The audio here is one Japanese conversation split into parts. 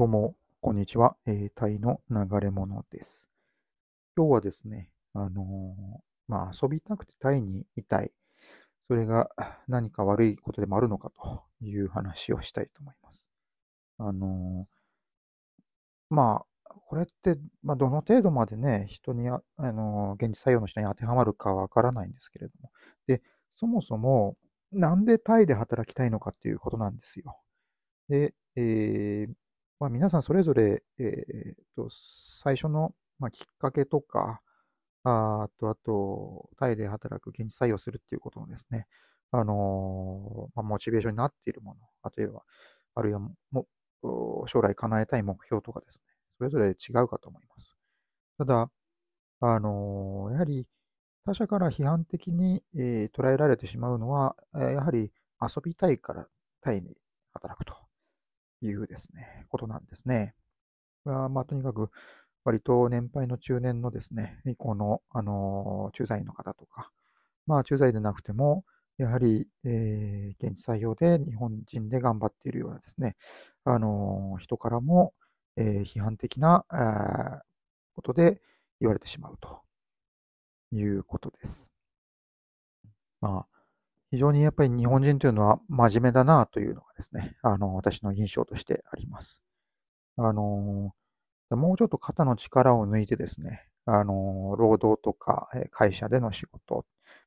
どうも、こんにちは。えー、タイの流れ物です。今日はですね、あのーまあ、遊びたくてタイにいたい。それが何か悪いことでもあるのかという話をしたいと思います。あのーまあ、これって、まあ、どの程度までね、人にあ、あのー現実採用の人に当てはまるかわからないんですけれども。で、そもそも、なんでタイで働きたいのかっていうことなんですよ。で、えーまあ、皆さんそれぞれ、えーと、最初の、まあ、きっかけとか、ああと、あと、タイで働く現実採用するっていうことのですね、あのーまあ、モチベーションになっているもの、あるいは、あるいはも、将来叶えたい目標とかですね、それぞれ違うかと思います。ただ、あのーやはり他者から批判的に、えー捉えられてしまうのは、やはり遊びたいからタイに働くというですね、ことなんですね。これはまあ、とにかく、割と年配の中年のですね、以降の、あの駐在員の方とか、まあ、駐在でなくても、やはり、えー現地採用で日本人で頑張っているようなですね、あの人からも、えー批判的な、ことで言われてしまうということです。まあ、非常にやっぱり日本人というのは真面目だなというのがですね、あの、私の印象としてあります。あの、もうちょっと肩の力を抜いてですね、あの、労働とか会社での仕事、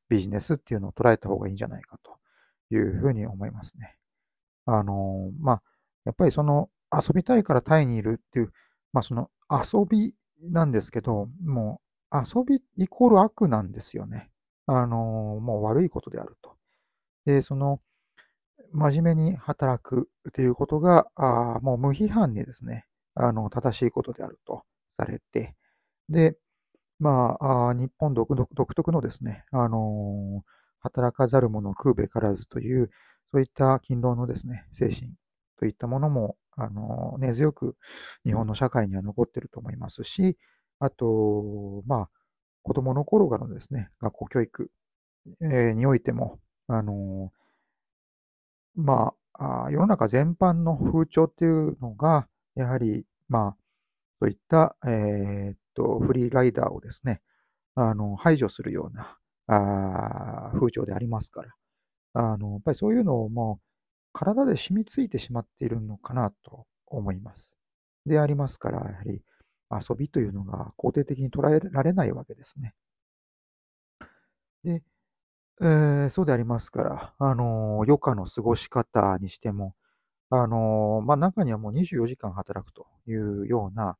ビジネスっていうのを捉えた方がいいんじゃないかというふうに思いますね。あの、まあ、やっぱりその遊びたいからタイにいるっていう、まあその遊びなんですけど、もう遊びイコール悪なんですよね。あの、もう悪いことであると。で、その、真面目に働くということが、あもう無批判にですね、あの、正しいことであるとされて、で、まあ、あ日本独独独特のですね、あのー働かざる者食うべからずという、そういった勤労のですね、精神といったものも、あのー根強く日本の社会には残っていると思いますし、あと、まあ、子供の頃からのですね、学校教育、えーにおいても、あのーまあ、世の中全般の風潮っていうのが、やはり、まあ、そういった、えーっと、フリーライダーをですね、あの、排除するような、あ風潮でありますから、あの、やっぱりそういうのをもう、体で染みついてしまっているのかなと思います。でありますから、やはり遊びというのが肯定的に捉えられないわけですね。で、えーそうでありますから、あの、余暇の過ごし方にしても、あの、まあ、中にはもう24時間働くというような、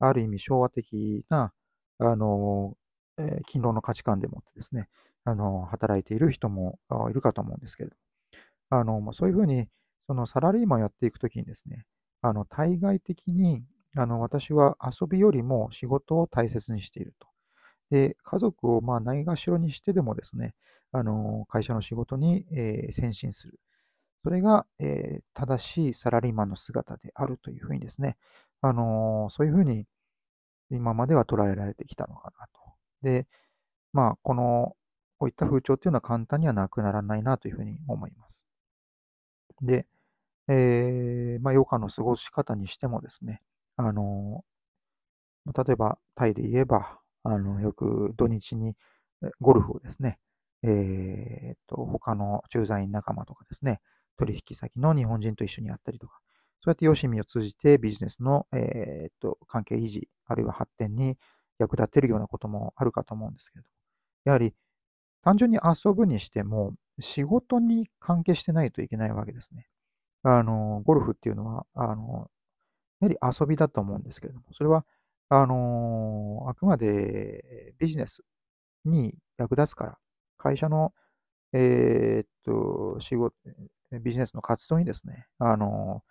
ある意味昭和的な、あの、ー勤労の価値観でもってですね、あの、働いている人もいるかと思うんですけれども、あの、まあ、そういうふうに、そのサラリーマンをやっていくときにですね、あの、対外的に、あの、私は遊びよりも仕事を大切にしていると。で、家族をまあないがしろにしてでもですね、あの、会社の仕事に、えー先進する。それが、えー正しいサラリーマンの姿であるというふうにですね、あのそういうふうに今までは捉えられてきたのかなと。で、まあ、この、こういった風潮っていうのは簡単にはなくならないなというふうに思います。で、えーまあ、余暇の過ごし方にしてもですね、あの例えばタイで言えば、あの、よく土日にゴルフをですね、えーっと、他の駐在員仲間とかですね、取引先の日本人と一緒にやったりとか、そうやってよしみを通じてビジネスの、えーっと、関係維持、あるいは発展に役立てるようなこともあるかと思うんですけれども、やはり単純に遊ぶにしても、仕事に関係してないといけないわけですね。あの、ゴルフっていうのは、あの、やはり遊びだと思うんですけれども、それは、あの、あくまでビジネスに役立つから、会社の、えーっと、仕事、ビジネスの活動にですね、あの、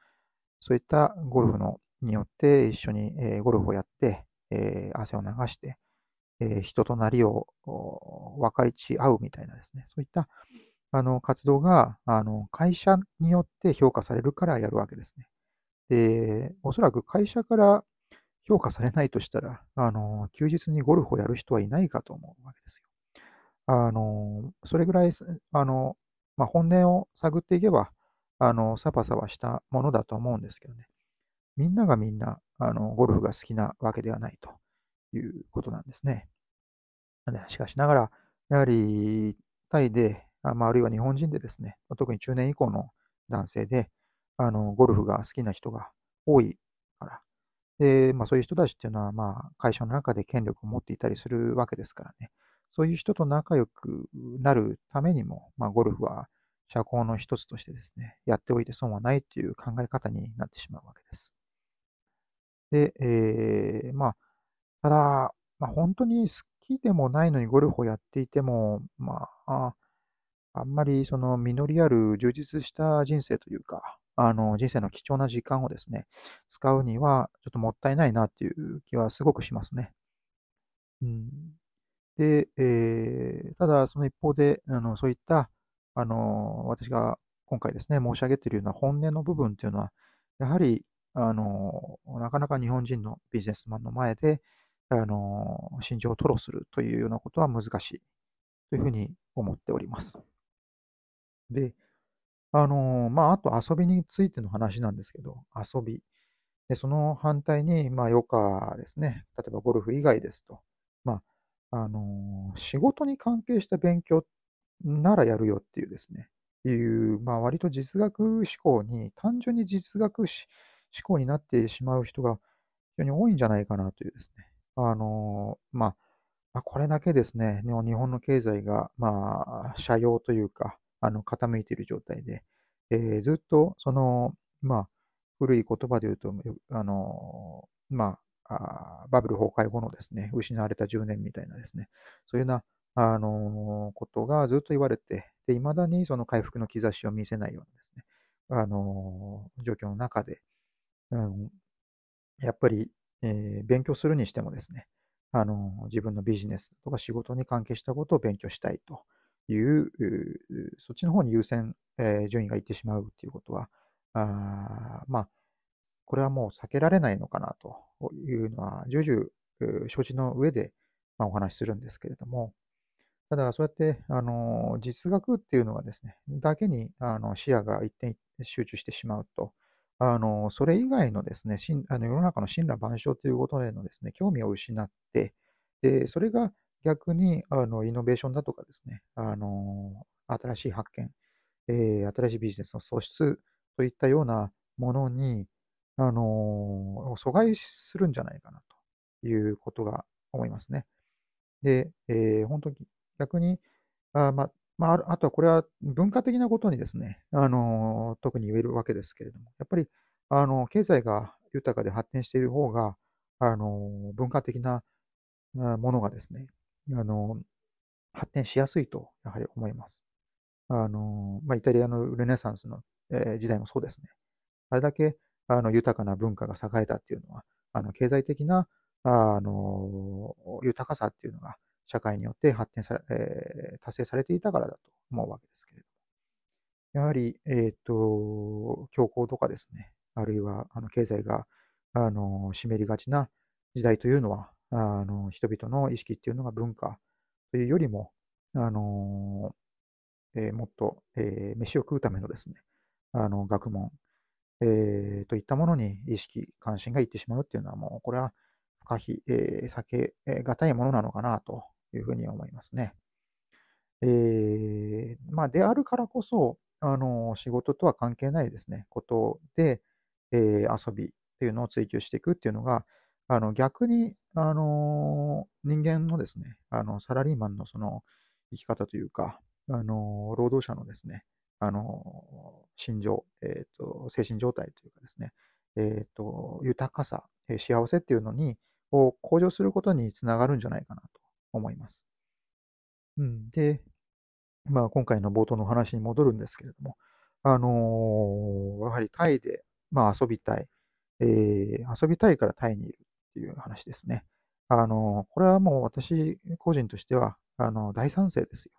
そういったゴルフのによって一緒に、えーゴルフをやって、えー汗を流して、えー人となりを分かりち合うみたいなですね、そういったあの活動があの会社によって評価されるからやるわけですね。で、おそらく会社から評価されないとしたら、あの休日にゴルフをやる人はいないかと思うわけですよ。あのそれぐらいあの、まあ、本音を探っていけば、あのサバサバしたものだと思うんですけどね。みんながみんな、あの、ゴルフが好きなわけではないということなんですね。しかしながら、やはり、タイで、あまあ、あるいは日本人でですね、特に中年以降の男性で、あの、ゴルフが好きな人が多い。で、まあそういう人たちっていうのは、まあ会社の中で権力を持っていたりするわけですからね。そういう人と仲良くなるためにも、まあゴルフは社交の一つとしてですね、やっておいて損はないという考え方になってしまうわけです。で、えー、まあ、ただ、まあ本当に好きでもないのにゴルフをやっていても、まあ、あんまりその実りある充実した人生というか、あの、人生の貴重な時間をですね、使うには、ちょっともったいないなっていう気はすごくしますね。うん。で、えー、ただ、その一方で、あの、そういった、あの、私が今回ですね、申し上げているような本音の部分っていうのは、やはり、あの、なかなか日本人のビジネスマンの前で、あの、心情を吐露するというようなことは難しいというふうに思っております。で、あの、まあ、あと遊びについての話なんですけど、遊び。で、その反対に、まあ、余暇ですね。例えばゴルフ以外ですと、まあ、あの、仕事に関係した勉強ならやるよっていうですね、いう、まあ、割と実学思考に、単純に実学思考になってしまう人が非常に多いんじゃないかなというですね。あの、まあ、まあ、これだけですね、日本の経済が、まあ、社用というか、あの、傾いている状態で、えー、ずっと、その、まあ、古い言葉で言うと、あの、まあ、バブル崩壊後のですね、失われた10年みたいなですね、そういうような、あの、ことがずっと言われて、で、未だにその回復の兆しを見せないようなですね、あの、状況の中で、あのやっぱり、えー、勉強するにしてもですね、あの、自分のビジネスとか仕事に関係したことを勉強したいと。いう、そっちの方に優先、え順位がいってしまうということは、あまあ、これはもう避けられないのかなというのは、重々承知の上で、まあ、お話しするんですけれども、ただ、そうやって、あの、実学っていうのはですね、だけに、あの、視野が一点集中してしまうと、あの、それ以外のですね、あの世の中の神羅万象ということへのですね、興味を失って、で、それが逆に、あの、イノベーションだとかですね、あの、新しい発見、えー、新しいビジネスの創出といったようなものに、あの、阻害するんじゃないかなということが思いますね。で、えー、本当に逆に、あままあ、あとはこれは文化的なことにですね、あの、特に言えるわけですけれども、やっぱり、あの、経済が豊かで発展している方が、あの、文化的なものがですね、あの、発展しやすいと、やはり思います。あの、まあ、イタリアのルネサンスの、えー、時代もそうですね。あれだけ、あの、豊かな文化が栄えたっていうのは、あの、経済的な、あの、豊かさっていうのが、社会によって発展され、えー、達成されていたからだと思うわけですけれども。やはり、えっ、ー、と、強行とかですね、あるいは、あの、経済が、あの、湿りがちな時代というのは、あの、人々の意識っていうのが文化というよりも、あの、えー、もっと、えー、飯を食うためのですね、あの、学問、えー、といったものに意識、関心がいってしまうっていうのはもう、これは不可避、えー、避けがたいものなのかなというふうに思いますね。えー、まあ、であるからこそ、あの、仕事とは関係ないですね、ことで、えー、遊びっていうのを追求していくっていうのが、あの、逆に、あの、人間のですね、あの、サラリーマンのその、生き方というか、あの、労働者のですね、あの、心情、え、ー、と、精神状態というかですね、え、ー、と、豊かさ、え幸せっていうのに、を向上することにつながるんじゃないかなと思います。うん。で、まあ、今回の冒頭の話に戻るんですけれども、あのー、やはりタイで、まあ、遊びたい、えー、遊びたいからタイにいるっていう話ですね。あの、これはもう私個人としては、あの、大賛成ですよ。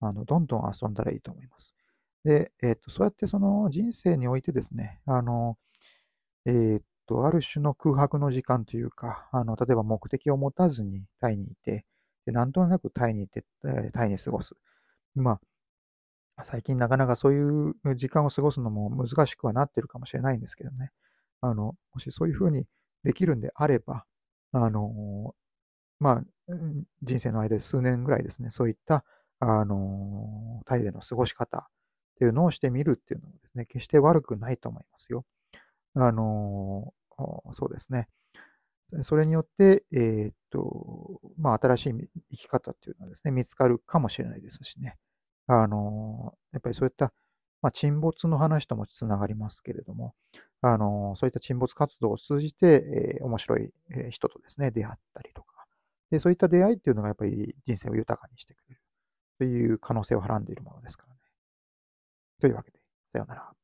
あの、どんどん遊んだらいいと思います。で、えっ、と、そうやってその人生においてですね、あの、えっ、と、ある種の空白の時間というか、あの、例えば目的を持たずにタイにいて、で、なんとなくタイにいて、タイに過ごす。まあ、最近なかなかそういう時間を過ごすのも難しくはなってるかもしれないんですけどね。あの、もしそういうふうにできるんであれば、あの、まあ、人生の間で数年ぐらいですね、そういった、あの、タイでの過ごし方っていうのをしてみるっていうのもですね、決して悪くないと思いますよ。あの、そうですね。それによって、えー、っと、まあ、新しい生き方っていうのはですね、見つかるかもしれないですしね。あの、やっぱりそういった、まあ、沈没の話ともつながりますけれども、あの、そういった沈没活動を通じて、えー、面白い人とですね、出会ったりとか、で、そういった出会いっていうのがやっぱり人生を豊かにしてくれるという可能性をはらんでいるものですからね。というわけで、さようなら。